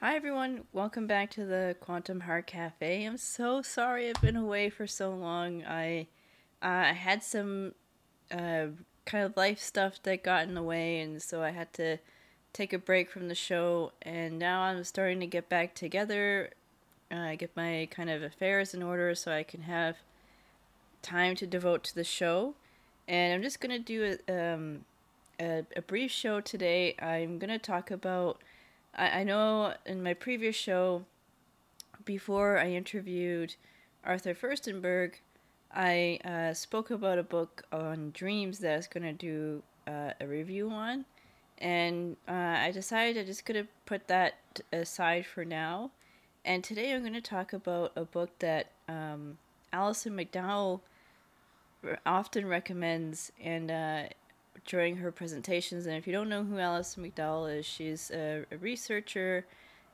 Hi everyone, welcome back to the Quantum Heart Cafe. I'm so sorry I've been away for so long. I uh, had some uh, kind of life stuff that got in the way, and so I had to take a break from the show. And now I'm starting to get back together, uh, get my kind of affairs in order so I can have time to devote to the show. And I'm just gonna do a, um, a, a brief show today. I'm gonna talk about I, I know in my previous show, before I interviewed Arthur Firstenberg, I uh, spoke about a book on dreams that I was going to do uh, a review on. And uh, I decided I just going to put that aside for now. And today I'm going to talk about a book that um, Alison McDowell often recommends. And uh, during her presentations. And if you don't know who Alison McDowell is, she's a, a researcher.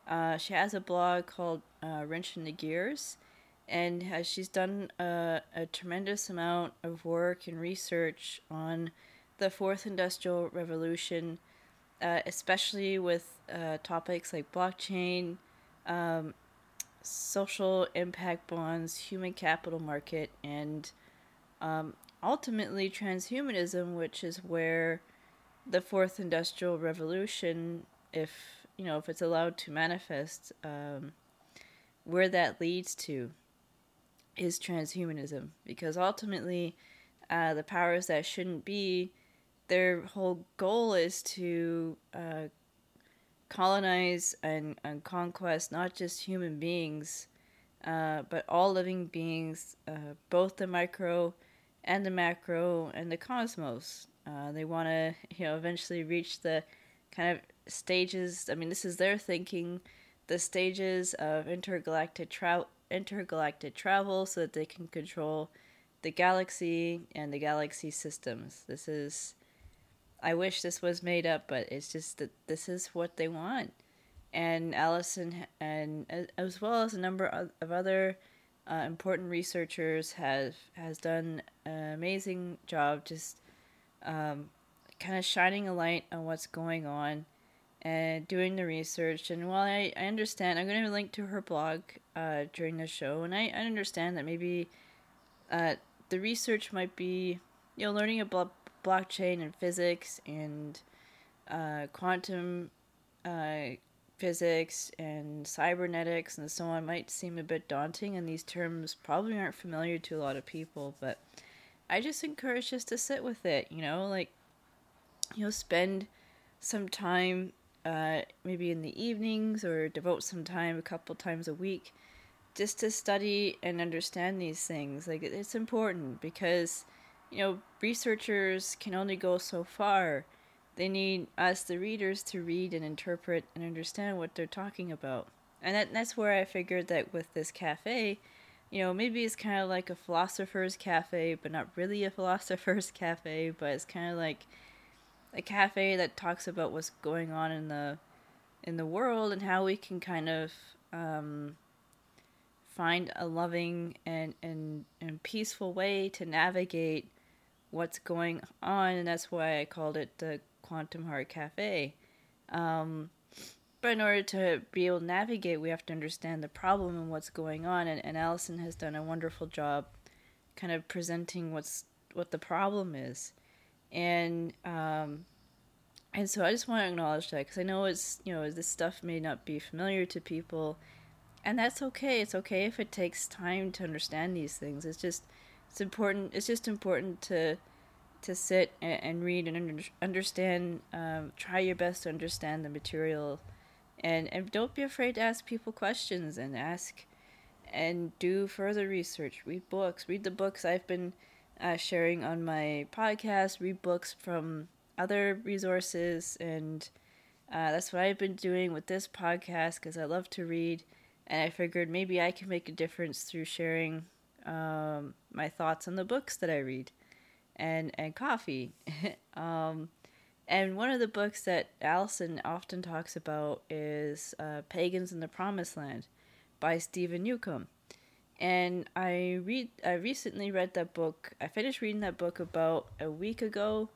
Uh, she has a blog called uh, Wrench in the Gears, and she's done a, a tremendous amount of work and research on the fourth industrial revolution, uh, especially with uh, topics like blockchain, um, social impact bonds, human capital market, and um, ultimately transhumanism, which is where the fourth industrial revolution, if you know, if it's allowed to manifest, um, where that leads to is transhumanism, because ultimately, uh, the powers that shouldn't be, their whole goal is to uh, colonize and, and conquest not just human beings, uh, but all living beings, uh, both the micro and the macro and the cosmos. Uh, they want to, you know, eventually reach the kind of stages. I mean, this is their thinking, the stages of intergalactic travel, intergalactic travel, so that they can control the galaxy and the galaxy systems. This is, I wish this was made up, but it's just that this is what they want. And Alison, and as well as a number of other uh, important researchers have has done an amazing job just um, kind of shining a light on what's going on and doing the research. And while I, I understand, I'm going to link to her blog uh, during the show, and I, I understand that maybe uh, the research might be, you know, learning about blockchain and physics and uh, quantum uh, physics and cybernetics and so on might seem a bit daunting, and these terms probably aren't familiar to a lot of people, but I just encourage us to sit with it, you know, like, you know, spend some time, uh, maybe in the evenings or devote some time a couple times a week just to study and understand these things. Like, it's important because, you know, researchers can only go so far they need us, the readers, to read and interpret and understand what they're talking about. And that, that's where I figured that with this cafe, you know, maybe it's kind of like a philosopher's cafe, but not really a philosopher's cafe, but it's kind of like a cafe that talks about what's going on in the in the world and how we can kind of um, find a loving and, and, and peaceful way to navigate what's going on, and that's why I called it the Quantum Heart Cafe. Um, but in order to be able to navigate, we have to understand the problem and what's going on. And, and Alison has done a wonderful job, kind of presenting what's what the problem is, and um, and so I just want to acknowledge that because I know it's you know this stuff may not be familiar to people, and that's okay. It's okay if it takes time to understand these things. It's just it's important. It's just important to to sit and, read and under, understand. Um, try your best to understand the material, and and don't be afraid to ask people questions and ask, and do further research. Read books. Read the books I've been uh, sharing on my podcast. Read books from other resources, and uh, that's what I've been doing with this podcast because I love to read, and I figured maybe I can make a difference through sharing um, my thoughts on the books that I read and and coffee. um, and one of the books that Alison often talks about is uh, "Pagans in the Promised Land" by Steven Newcomb. And I read I recently read that book. I finished reading that book about a week ago,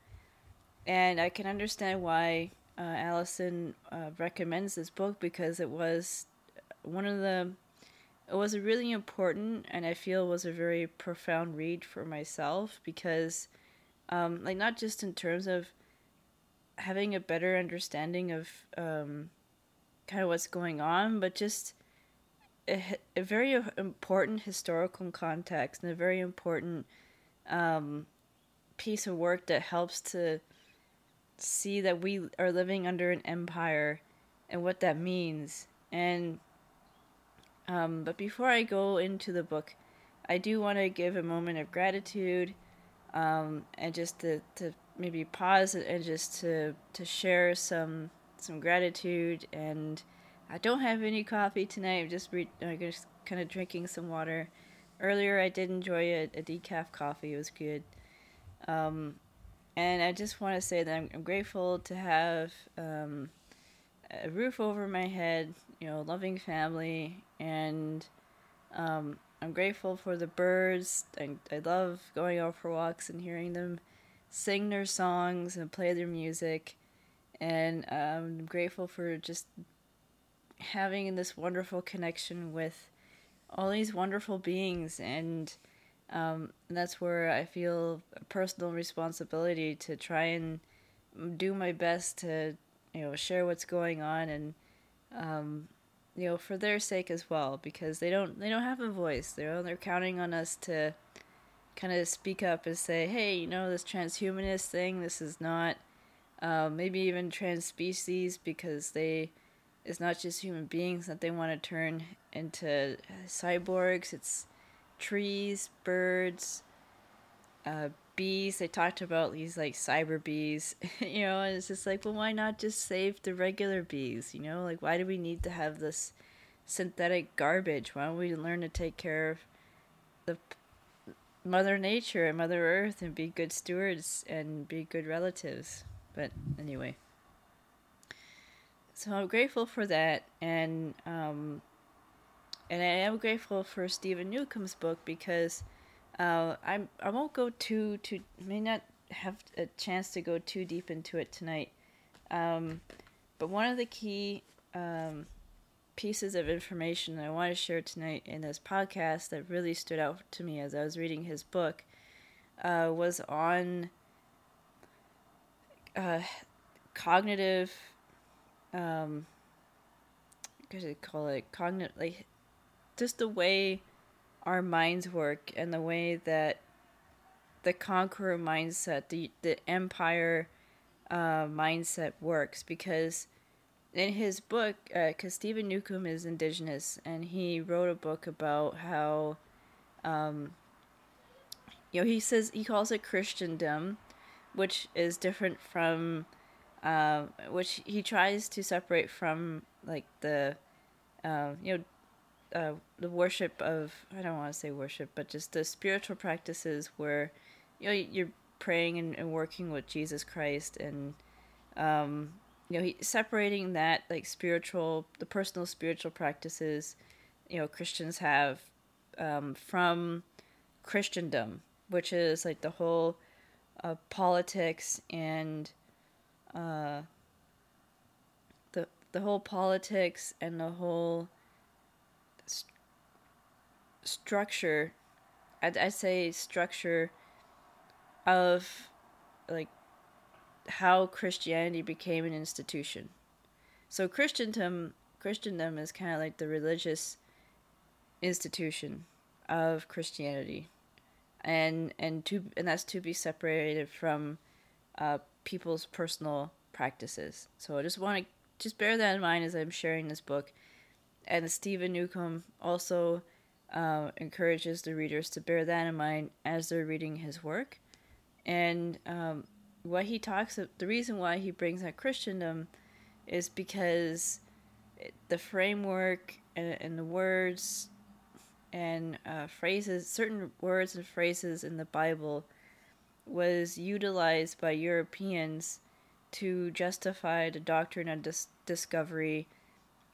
and I can understand why uh, Alison uh, recommends this book because it was one of the it was a really important and I feel was a very profound read for myself because um, like not just in terms of having a better understanding of um, kind of what's going on, but just a, a very important historical context and a very important um, piece of work that helps to see that we are living under an empire and what that means. And um, but before I go into the book, I do want to give a moment of gratitude um, and just to, to maybe pause and just to, to share some some gratitude. And I don't have any coffee tonight. I'm just re- just kind of drinking some water. Earlier, I did enjoy a, a decaf coffee. It was good. Um, and I just want to say that I'm, I'm grateful to have um, a roof over my head, you know, loving family, and um, I'm grateful for the birds. I, I love going out for walks and hearing them sing their songs and play their music. And um, I'm grateful for just having this wonderful connection with all these wonderful beings. And, um, and that's where I feel a personal responsibility to try and do my best to, you know, share what's going on and um, you know, for their sake as well, because they don't they don't have a voice. They're they're counting on us to kind of speak up and say, hey, you know, this transhumanist thing, this is not, uh, maybe even trans species, because they, it's not just human beings that they want to turn into cyborgs. It's trees, birds, uh, bees. They talked about these like cyber bees, you know, and it's just like, well, why not just save the regular bees? You know, like why do we need to have this synthetic garbage? Why don't we learn to take care of the Mother Nature and Mother Earth and be good stewards and be good relatives? But anyway, so I'm grateful for that, and um, and I am grateful for Steven Newcomb's book because uh, I'm I won't go too too may not have a chance to go too deep into it tonight. Um, but one of the key um, pieces of information that I want to share tonight in this podcast that really stood out to me as I was reading his book uh, was on uh, cognitive. Um, what do you call it? Cognitive, like just the way our minds work and the way that the conqueror mindset, the the empire uh, mindset works. Because in his book, because uh, Steven Newcomb is indigenous, and he wrote a book about how, um, you know, he says he calls it Christendom, which is different from, uh, which he tries to separate from like the, uh, you know uh, the worship of I don't want to say worship, but just the spiritual practices where you know you're praying and, and working with Jesus Christ and um, you know he, separating that like spiritual the personal spiritual practices you know Christians have um, from Christendom, which is like the whole uh, politics and uh, the the whole politics and the whole structure I'd, I'd say structure of like how Christianity became an institution. So Christendom Christendom is kind of like the religious institution of Christianity, and and to and that's to be separated from uh, people's personal practices. So I just want to just bear that in mind as I'm sharing this book. And Steven Newcomb also uh, encourages the readers to bear that in mind as they're reading his work. And um, what he talks, the reason why he brings up Christendom is because the framework and, and the words and uh, phrases, certain words and phrases in the Bible, was utilized by Europeans to justify the doctrine of dis- discovery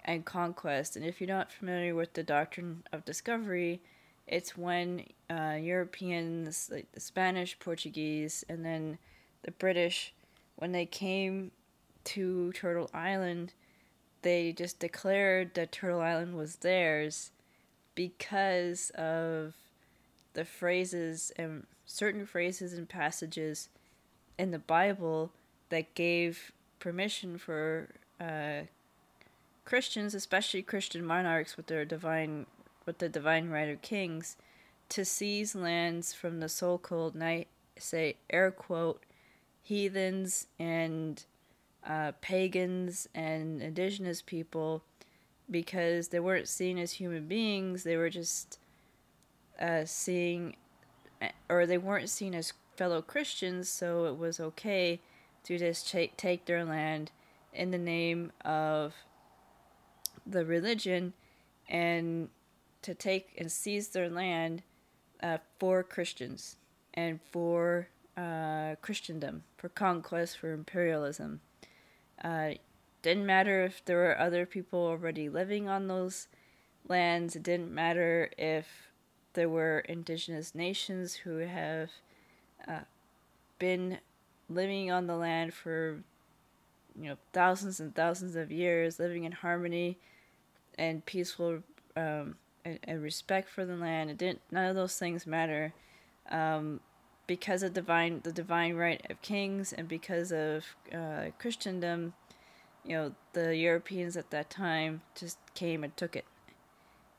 and conquest. And if you're not familiar with the doctrine of discovery, it's when uh, Europeans, like the Spanish, Portuguese, and then the British, when they came to Turtle Island, they just declared that Turtle Island was theirs because of the phrases and certain phrases and passages in the Bible that gave permission for uh, Christians, especially Christian monarchs with their divine with the divine right of kings, to seize lands from the so-called night say air quote heathens and uh, pagans and indigenous people because they weren't seen as human beings. They were just uh, seeing or they weren't seen as fellow christians so it was okay to just take take their land in the name of the religion and to take and seize their land uh, for Christians and for uh, Christendom, for conquest, for imperialism. Uh, didn't matter if there were other people already living on those lands. It didn't matter if there were indigenous nations who have uh, been living on the land for you know thousands and thousands of years, living in harmony and peaceful um, and, and, respect for the land. It didn't. None of those things matter, um, because of divine the divine right of kings and because of uh, Christendom. You know, the Europeans at that time just came and took it,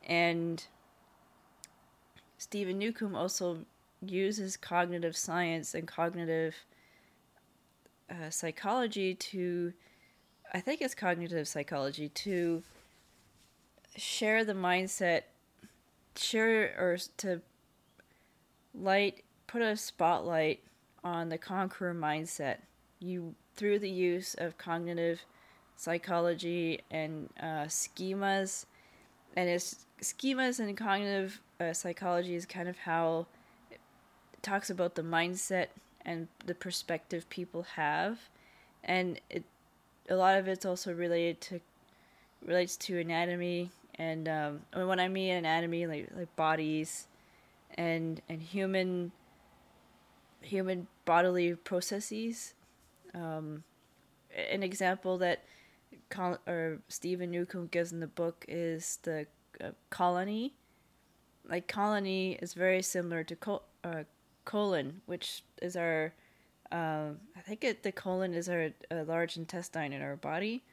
and Steven Newcomb also uses cognitive science and cognitive uh, psychology to, I think it's cognitive psychology to share the mindset, share or to light, put a spotlight on the conqueror mindset. You through the use of cognitive psychology and uh, schemas, and it's schemas and cognitive uh, psychology is kind of how it talks about the mindset and the perspective people have, and it a lot of it's also related to relates to anatomy and um, when I mean anatomy, like like bodies, and and human human bodily processes. Um, an example that Col- or Steven Newcomb gives in the book is the uh, colony. Like colony is very similar to col- uh, colon, which is our. Um, I think it, the colon is our large intestine in our body,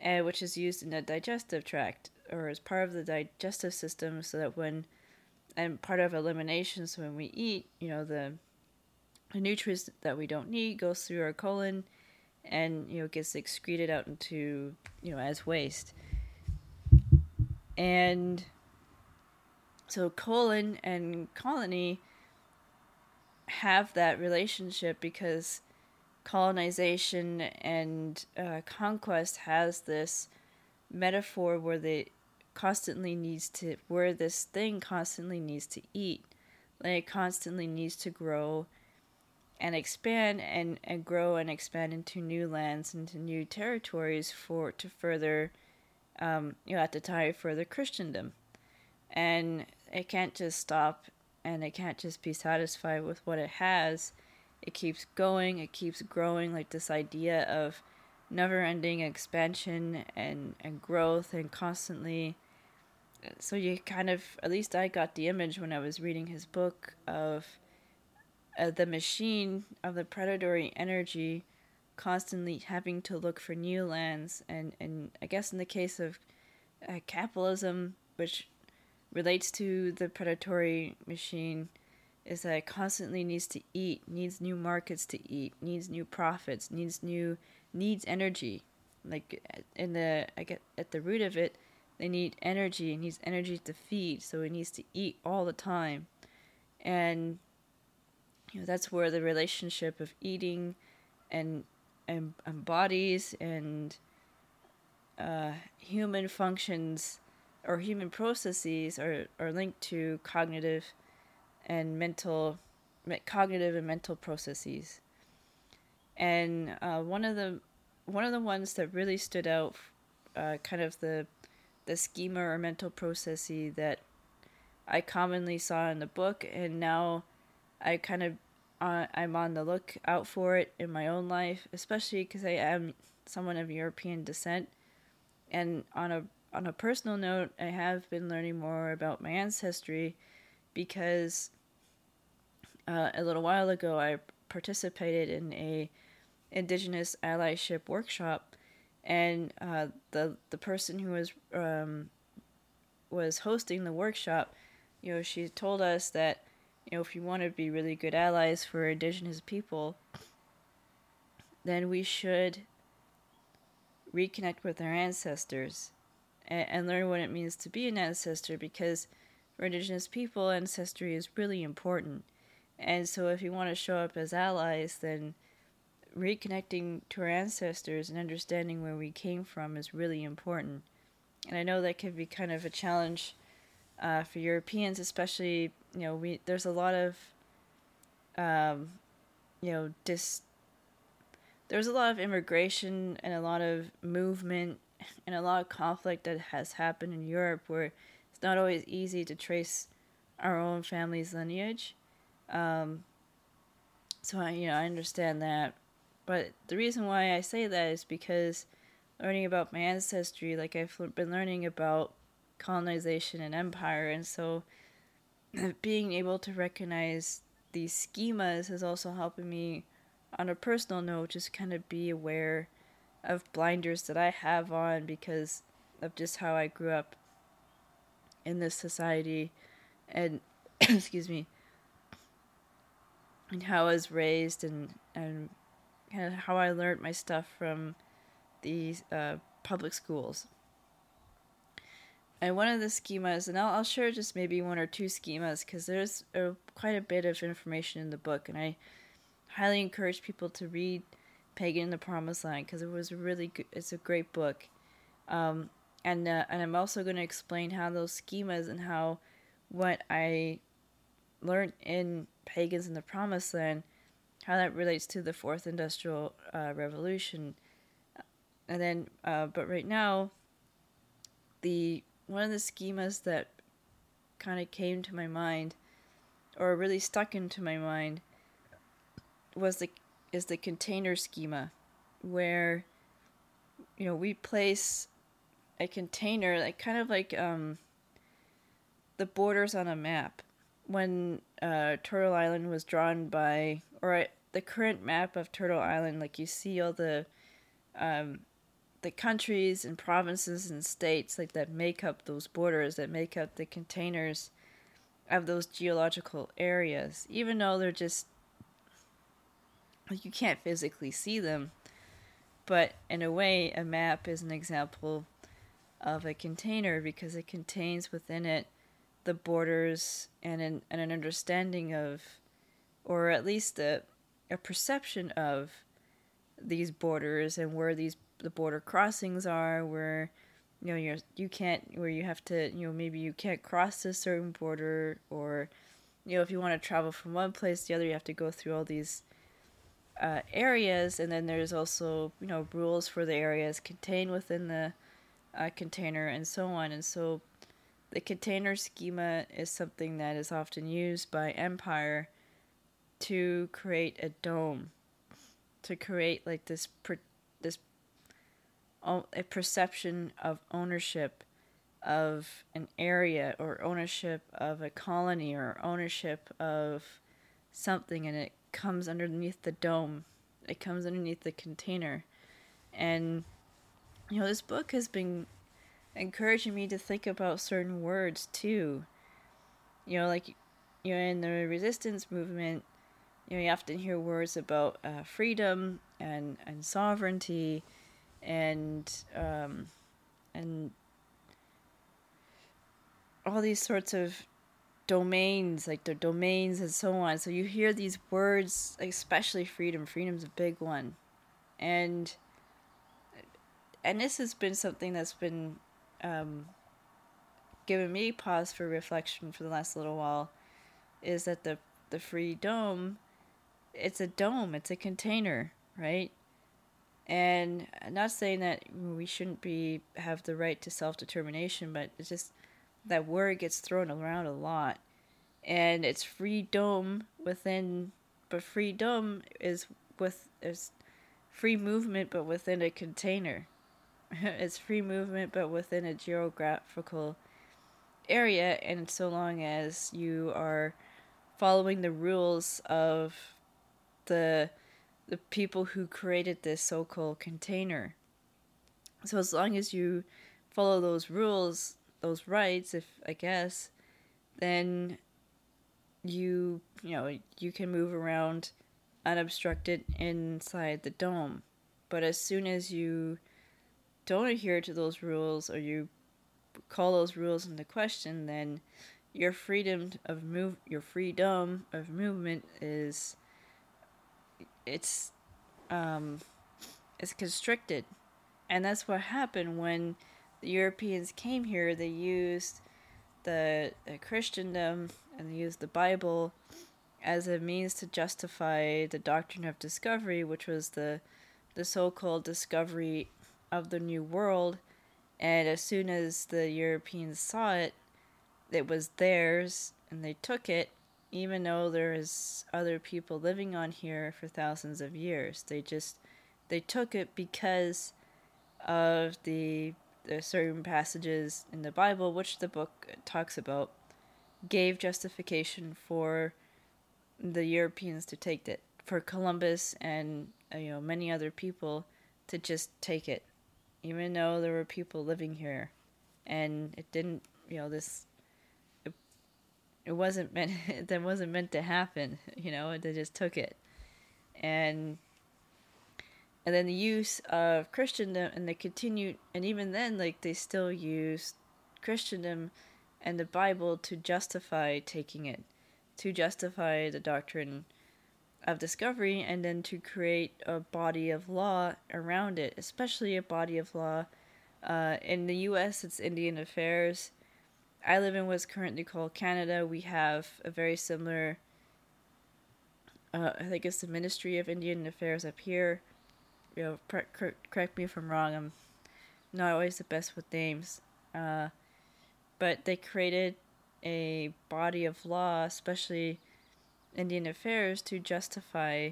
and which is used in the digestive tract or as part of the digestive system so that when and part of elimination so when we eat you know the, the nutrients that we don't need goes through our colon and you know gets excreted out into you know as waste. And so colon and colony have that relationship because colonization and uh, conquest has this metaphor where they constantly needs to where this thing constantly needs to eat. Like it constantly needs to grow and expand and, and grow and expand into new lands into new territories for to further um, you know at the time further christendom. And it can't just stop and it can't just be satisfied with what it has. It keeps going it keeps growing like this idea of never ending expansion and, and growth and constantly so you kind of at least I got the image when I was reading his book of uh, the machine of the predatory energy constantly having to look for new lands and and I guess in the case of uh, capitalism which relates to the predatory machine is that it constantly needs to eat needs new markets to eat needs new profits needs new needs energy. Like in the I get at the root of it they need energy. It needs energy to feed, so it needs to eat all the time. And you know, that's where the relationship of eating and and, and bodies and uh, human functions or human processes are, are linked to cognitive and mental cognitive and mental processes and uh, one of the one of the ones that really stood out uh, kind of the the schema or mental processes that I commonly saw in the book, and now I kind of uh, I'm on the lookout for it in my own life, especially because I am someone of European descent. And on a on a personal note, I have been learning more about my ancestry because uh, a little while ago I participated in a indigenous allyship workshop, and uh, the the person who was um, was hosting the workshop, you know, she told us that you know if you want to be really good allies for indigenous people, then we should reconnect with our ancestors and, and learn what it means to be an ancestor because for indigenous people ancestry is really important. And so if you want to show up as allies then reconnecting to our ancestors and understanding where we came from is really important and i know that can be kind of a challenge uh, for europeans especially you know we there's a lot of um, you know dis there's a lot of immigration and a lot of movement and a lot of conflict that has happened in Europe where it's not always easy to trace our own family's lineage. Um, so I, you know, I understand that, but the reason why I say that is because learning about my ancestry, like I've been learning about colonization and empire, and so being able to recognize these schemas is also helping me on a personal note just kind of be aware of blinders that I have on because of just how I grew up in this society and excuse me and how I was raised and and kind of how I learned my stuff from the uh, public schools. And one of the schemas, and I'll, I'll share just maybe one or two schemas because there's a, quite a bit of information in the book, and I highly encourage people to read Pagan in the Promised Land because it was really good. It's a great book, um, and uh, and I'm also going to explain how those schemas and how what I learned in Pagans in the Promised Land, how that relates to the Fourth Industrial uh, Revolution, and then uh, but right now, the one of the schemas that kind of came to my mind, or really stuck into my mind, was the is the container schema, where you know we place a container like kind of like um, the borders on a map. When uh, Turtle Island was drawn by, or the current map of Turtle Island, like you see all the um, the countries and provinces and states like that make up those borders that make up the containers of those geological areas. Even though they're just like you can't physically see them, but in a way, a map is an example of a container because it contains within it the borders and an, and an understanding of, or at least a, a perception of these borders and where these the border crossings are, where you know you're you can't where you have to you know maybe you can't cross a certain border or you know if you want to travel from one place to the other you have to go through all these uh, areas, and then there's also you know rules for the areas contained within the uh, container and so on. And so the container schema is something that is often used by empire to create a dome, to create like this per- this a perception of ownership of an area or ownership of a colony or ownership of something and it comes underneath the dome. It comes underneath the container. And you know, this book has been encouraging me to think about certain words too. You know, like you know, in the resistance movement, you know, you often hear words about uh, freedom and and sovereignty, and um, and all these sorts of domains, like the domains and so on. So you hear these words, especially freedom. Freedom's a big one, and and this has been something that's been um, given me pause for reflection for the last little while. Is that the the free dome? It's a dome. It's a container, right? And I'm not saying that we shouldn't be have the right to self determination, but it's just that word gets thrown around a lot and it's freedom within but freedom is with is free movement but within a container. it's free movement but within a geographical area and so long as you are following the rules of the the people who created this so-called container. So as long as you follow those rules, those rights, if I guess, then you you know you can move around unobstructed inside the dome. But as soon as you don't adhere to those rules or you call those rules into question, then your freedom of move your freedom of movement is it's um it's constricted. And that's what happened when the Europeans came here. They used the, the Christendom and they used the Bible as a means to justify the doctrine of discovery, which was the the so-called discovery of the new world. And as soon as the Europeans saw it, it was theirs, and they took it, even though there is other people living on here for thousands of years. They just they took it because of the, the certain passages in the Bible, which the book talks about, gave justification for the Europeans to take it, for Columbus and uh, you know many other people to just take it, even though there were people living here, and it didn't. You know this. It, wasn't meant. that wasn't meant to happen. You know they just took it, and and then the use of Christendom and the continued and even then like they still use Christendom and the Bible to justify taking it to justify the doctrine of discovery and then to create a body of law around it, especially a body of law. Uh, in the US, it's Indian Affairs. I live in what's currently called Canada. We have a very similar, uh, I think it's the Ministry of Indian Affairs up here. You know, correct me if I'm wrong. I'm not always the best with names. Uh, but they created a body of law, especially Indian affairs, to justify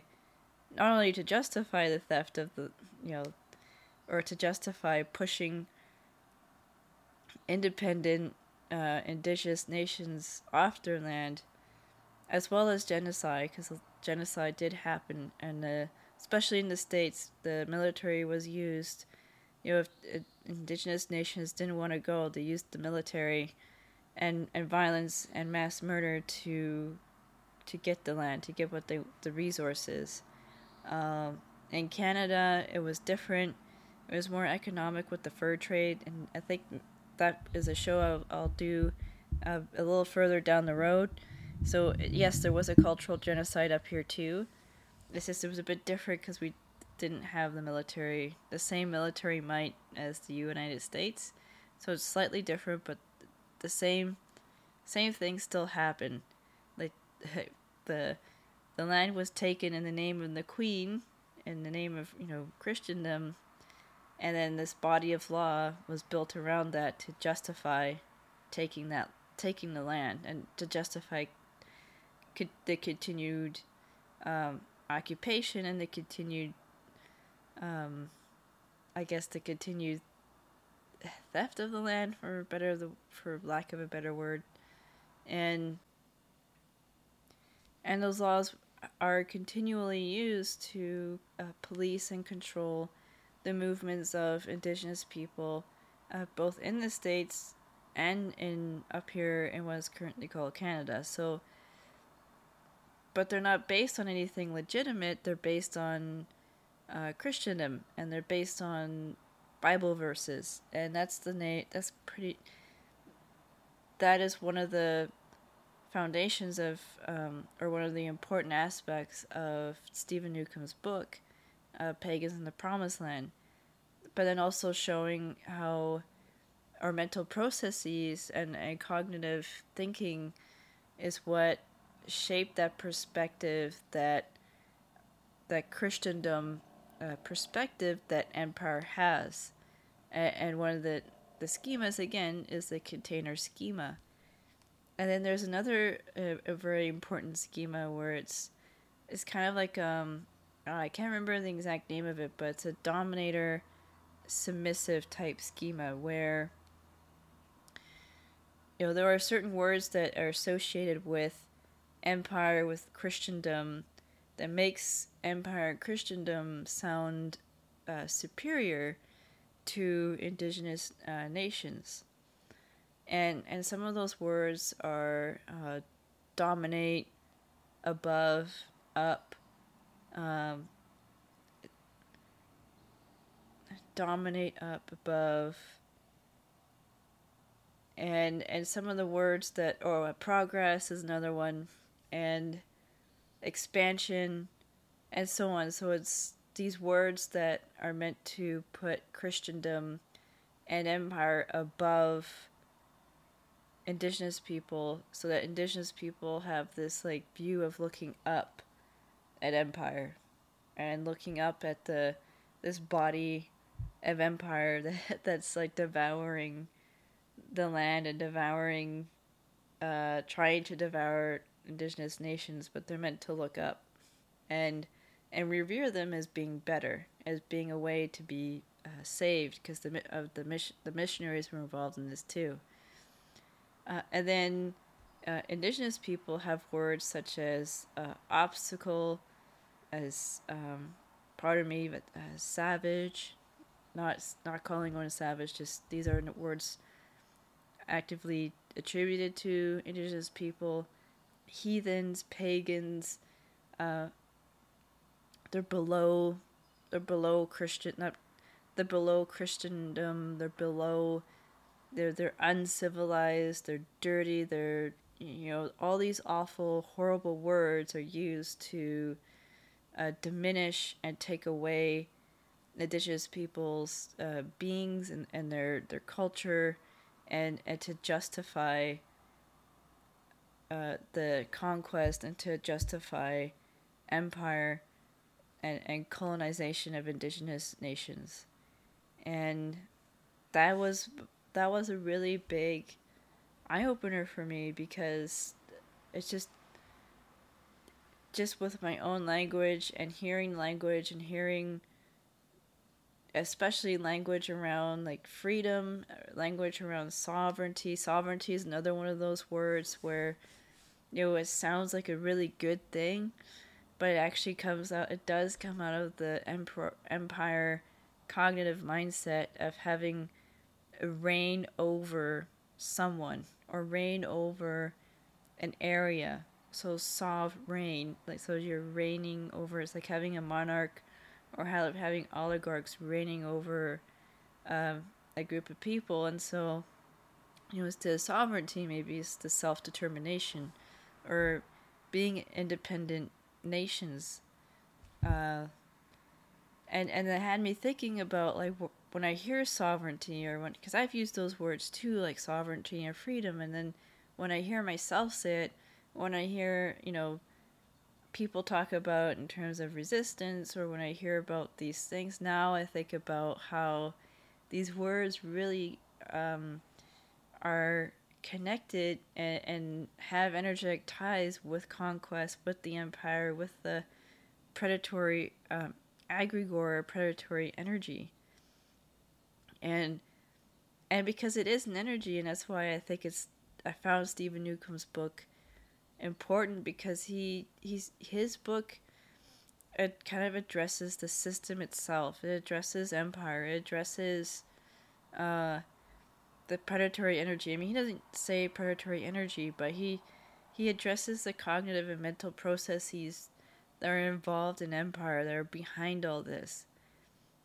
not only to justify the theft of the you know or to justify pushing independent uh, indigenous nations off their land, as well as genocide, because genocide did happen, and uh, especially in the states, the military was used. You know, if indigenous nations didn't want to go, they used the military and and violence and mass murder to to get the land to get what they the resources. Um, in Canada, it was different. It was more economic with the fur trade, and I think that is a show I'll, I'll do uh, a little further down the road. So yes, there was a cultural genocide up here too. It's just it was a bit different because we didn't have the military, the same military might as the United States. So it's slightly different, but the same same thing still happened. Like the the land was taken in the name of the queen, in the name of you know Christendom, and then this body of law was built around that to justify taking that taking the land and to justify co- the continued um, occupation and the continued um, I guess the continued theft of the land for better the for lack of a better word. And and those laws are continually used to uh, police and control the movements of indigenous people uh, both in the states and in up here in what is currently called Canada so but they're not based on anything legitimate they're based on uh, Christendom and they're based on Bible verses, and that's the name. That's pretty. That is one of the foundations of, um, or one of the important aspects of Steven Newcomb's book, uh, "Pagans in the Promised Land," but then also showing how our mental processes and, and cognitive thinking is what shaped that perspective that that Christendom uh, perspective that empire has. And one of the the schemas again is the container schema. And then there's another uh, a very important schema where it's it's kind of like um uh, I can't remember the exact name of it, but it's a dominator submissive type schema where you know there are certain words that are associated with empire with Christendom that makes empire Christendom sound uh, superior to indigenous uh, nations. And and some of those words are uh, dominate above up um, dominate up above. And and some of the words that or oh, progress is another one and expansion and so on. So it's these words that are meant to put christendom and empire above indigenous people so that indigenous people have this like view of looking up at empire and looking up at the this body of empire that that's like devouring the land and devouring uh trying to devour indigenous nations but they're meant to look up and and revere them as being better as being a way to be uh, saved because the of the mission the missionaries were involved in this too. Uh, and then uh, indigenous people have words such as uh, obstacle, as um, pardon me, but uh, savage, not not calling a savage. Just these are words actively attributed to indigenous people, heathens, pagans. Uh, they're below, they're below Christian, not, they're below Christendom. They're below they're they're uncivilized, they're dirty, they're you know all these awful, horrible words are used to uh, diminish and take away indigenous people's uh, beings and, and their their culture, and and to justify uh, the conquest and to justify empire and, and colonization of indigenous nations. And that was that was a really big eye opener for me because it's just just with my own language and hearing language and hearing especially language around like freedom language around sovereignty sovereignty is another one of those words where you know it sounds like a really good thing but it actually comes out it does come out of the empire, empire cognitive mindset of having reign over someone or reign over an area. So sovereign, like so you're reigning over. It's like having a monarch, or having oligarchs reigning over um, a group of people. And so, you know, it's the sovereignty. Maybe it's the self determination, or being independent nations. Uh, and and it had me thinking about like when I hear sovereignty or when because I've used those words too, like sovereignty and freedom, and then when I hear myself say it, when I hear you know people talk about in terms of resistance, or when I hear about these things now, I think about how these words really um, are connected and, and have energetic ties with conquest, with the empire, with the predatory um, egregore predatory energy. And and because it is an energy and that's why i think it's i found steven newcomb's book important because he he's his book it kind of addresses the system itself. It addresses empire. It addresses uh the predatory energy. I mean he doesn't say predatory energy but he he addresses the cognitive and mental processes that are involved in empire that are behind all this.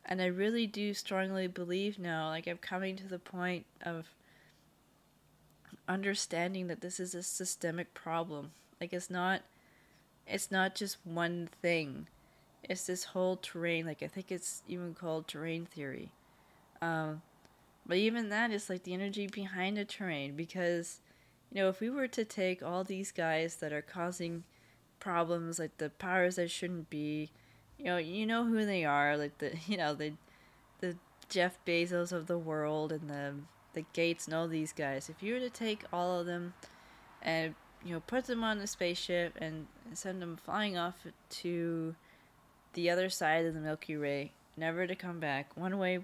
And I really do strongly believe now, like I'm coming to the point of understanding that this is a systemic problem. Like it's not it's not just one thing. It's this whole terrain, like I think it's even called terrain theory. Um, but even that is like the energy behind a terrain because you know, if we were to take all these guys that are causing problems like the powers that shouldn't be, you know, you know who they are, like the you know the the Jeff Bezos of the world and the the Gates and all these guys. If you were to take all of them and you know put them on a spaceship and send them flying off to the other side of the Milky Way, never to come back. One way,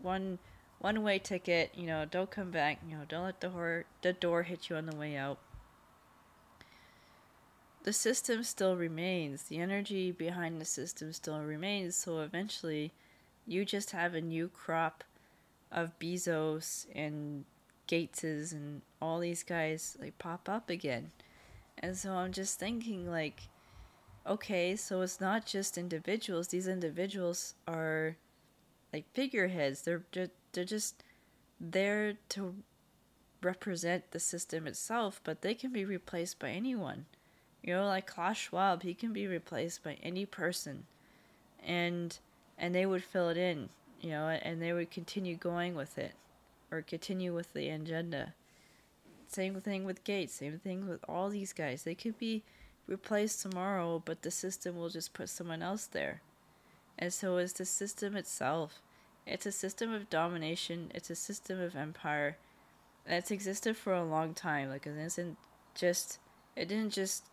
one one way ticket. You know, don't come back. You know, don't let the door the door hit you on the way out. The system still remains. The energy behind the system still remains. So eventually, you just have a new crop of Bezos and Gateses and all these guys like pop up again. And so I'm just thinking like okay, so it's not just individuals. These individuals are like figureheads. They're they're just there to represent the system itself, but they can be replaced by anyone. You know, like Klaus Schwab, he can be replaced by any person, and and they would fill it in. You know, and they would continue going with it, or continue with the agenda. Same thing with Gates. Same thing with all these guys. They could be replaced tomorrow, but the system will just put someone else there. And so is the system itself. It's a system of domination, it's a system of empire, it's existed for a long time. Like, it isn't just, it didn't just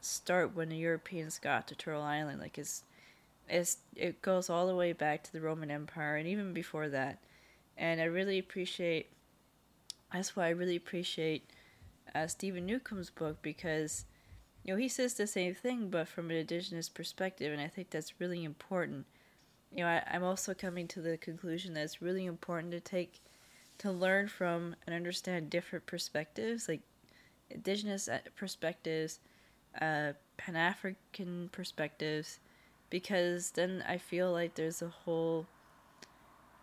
start when the Europeans got to Turtle Island. Like, it's, it's, it goes all the way back to the Roman Empire and even before that. And I really appreciate, that's why I really appreciate uh, Steven Newcomb's book because you know, he says the same thing, but from an indigenous perspective, and I think that's really important. You know, I, I'm also coming to the conclusion that it's really important to take, to learn from and understand different perspectives, like indigenous uh, perspectives, uh, Pan African perspectives, because then I feel like there's a whole,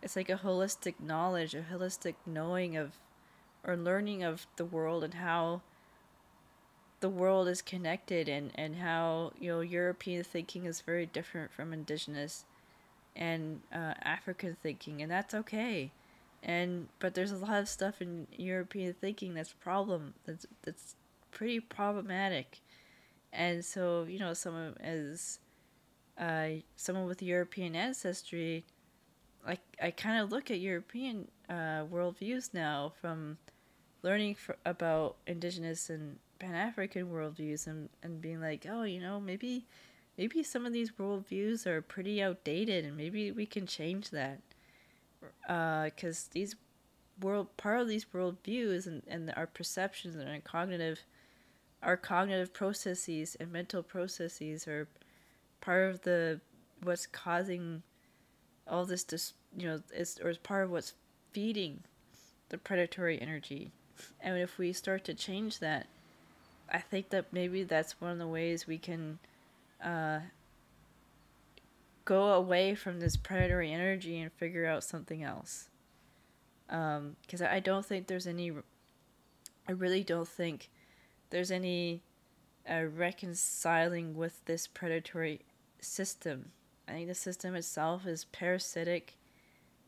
it's like a holistic knowledge, a holistic knowing of, or learning of the world and how the world is connected and, and how you know European thinking is very different from indigenous and uh, African thinking and that's okay. And but there's a lot of stuff in European thinking that's problem that's that's pretty problematic. And so you know someone as uh, someone with European ancestry like I kind of look at European uh, worldviews now from learning for, about indigenous and Pan African worldviews and, and being like, oh, you know, maybe maybe some of these worldviews are pretty outdated and maybe we can change that. Because uh, these world part of these worldviews and, and our perceptions and our cognitive our cognitive processes and mental processes are part of the what's causing all this dis, you know is or is part of what's feeding the predatory energy and if we start to change that I think that maybe that's one of the ways we can uh, go away from this predatory energy and figure out something else. Because um, I don't think there's any, I really don't think there's any uh, reconciling with this predatory system. I think the system itself is parasitic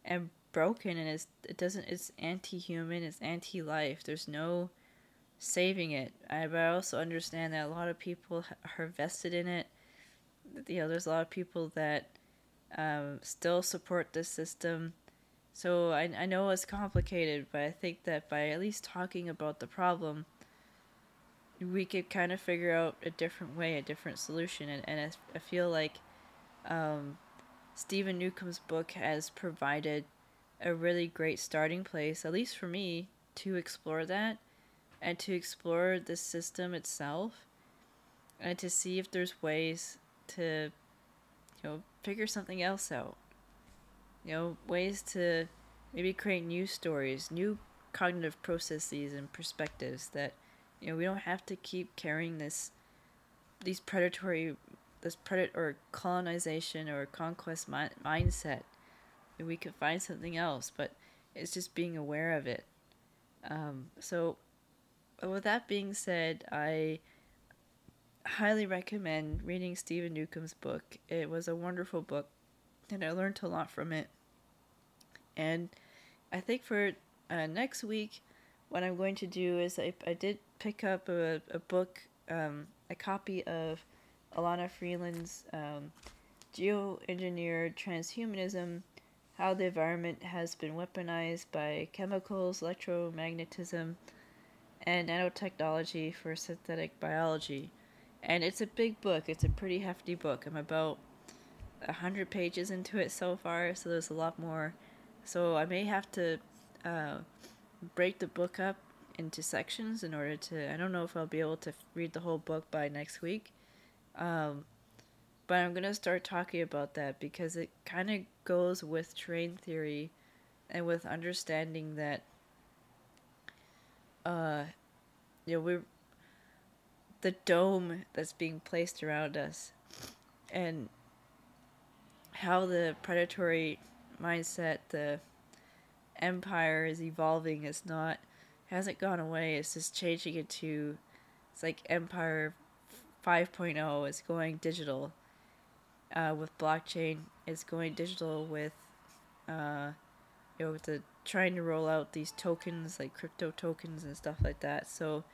and broken, and it's, it doesn't. It's anti-human. It's anti-life. There's no saving it. I, but I also understand that a lot of people are vested in it. You know, there's a lot of people that um, still support this system. So I, I know it's complicated, but I think that by at least talking about the problem, we could kind of figure out a different way, a different solution. And, and I, I feel like um, Steven Newcomb's book has provided a really great starting place, at least for me, to explore that and to explore the system itself and to see if there's ways to you know figure something else out you know ways to maybe create new stories new cognitive processes and perspectives that you know we don't have to keep carrying this these predatory this predator or colonization or conquest mi- mindset we could find something else but it's just being aware of it um, so with that being said, I highly recommend reading Steven Newcomb's book. It was a wonderful book, and I learned a lot from it. And I think for uh, next week, what I'm going to do is I, I did pick up a, a book, um, a copy of Elana Freeland's um, Geoengineered Transhumanism How the Environment Has Been Weaponized by Chemicals, Electromagnetism, and nanotechnology for synthetic biology. And it's a big book. It's a pretty hefty book. I'm about a hundred pages into it so far, so there's a lot more. So I may have to uh, break the book up into sections in order to. I don't know if I'll be able to read the whole book by next week, um, but I'm gonna start talking about that because it kind of goes with train theory, and with understanding that. Uh, you know, we're the dome that's being placed around us, and how the predatory mindset, the empire is evolving. is not hasn't gone away. It's just changing it to it's like Empire 5.0 is going digital. Uh, with blockchain, it's going digital with, uh, you know, with the trying to roll out these tokens like crypto tokens and stuff like that. So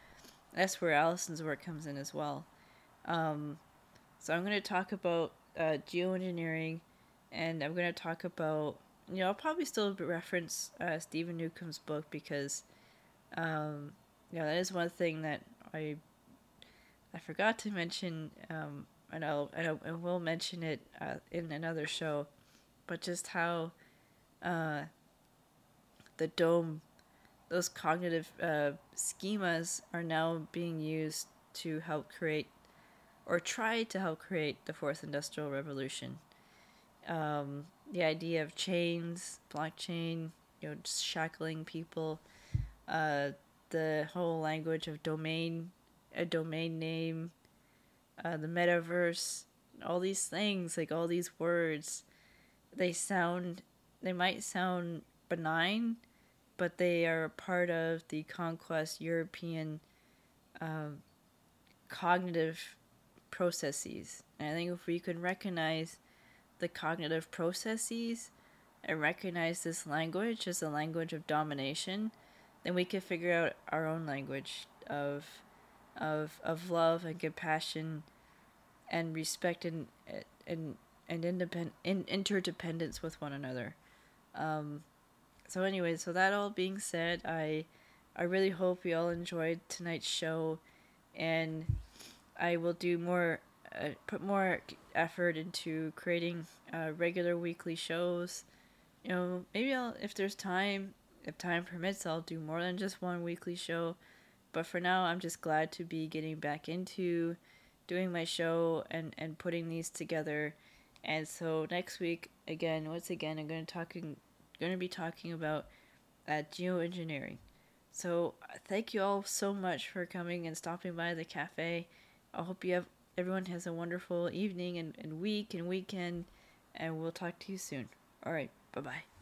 that's where Alison's work comes in as well. Um, so I'm going to talk about uh, geoengineering, and I'm going to talk about you know I'll probably still reference uh, Steven Newcomb's book because um, you know that is one thing that I I forgot to mention, um, and I'll and I will mention it uh, in another show, but just how uh, the dome, those cognitive uh, schemas are now being used to help create, or try to help create the fourth industrial revolution. Um, the idea of chains, blockchain, you know, shackling people uh, the whole language of domain, a domain name, uh, the metaverse, all these things, like all these words, they sound, they might sound benign, but they are part of the conquest European um, cognitive processes. And I think if we can recognize the cognitive processes and recognize this language as a language of domination, then we could figure out our own language of of of love and compassion and respect and and and independent in, interdependence with one another. Um, so anyway, so that all being said, I I really hope you all enjoyed tonight's show, and I will do more, uh, put more effort into creating uh, regular weekly shows. You know, maybe I'll if there's time if time permits, I'll do more than just one weekly show. But for now, I'm just glad to be getting back into doing my show and, and putting these together. And so next week, again, once again, I'm going to talking going to be talking about uh, geoengineering. So thank you all so much for coming and stopping by the cafe. I hope you have everyone has a wonderful evening and, and week and weekend, and we'll talk to you soon. All right, bye bye.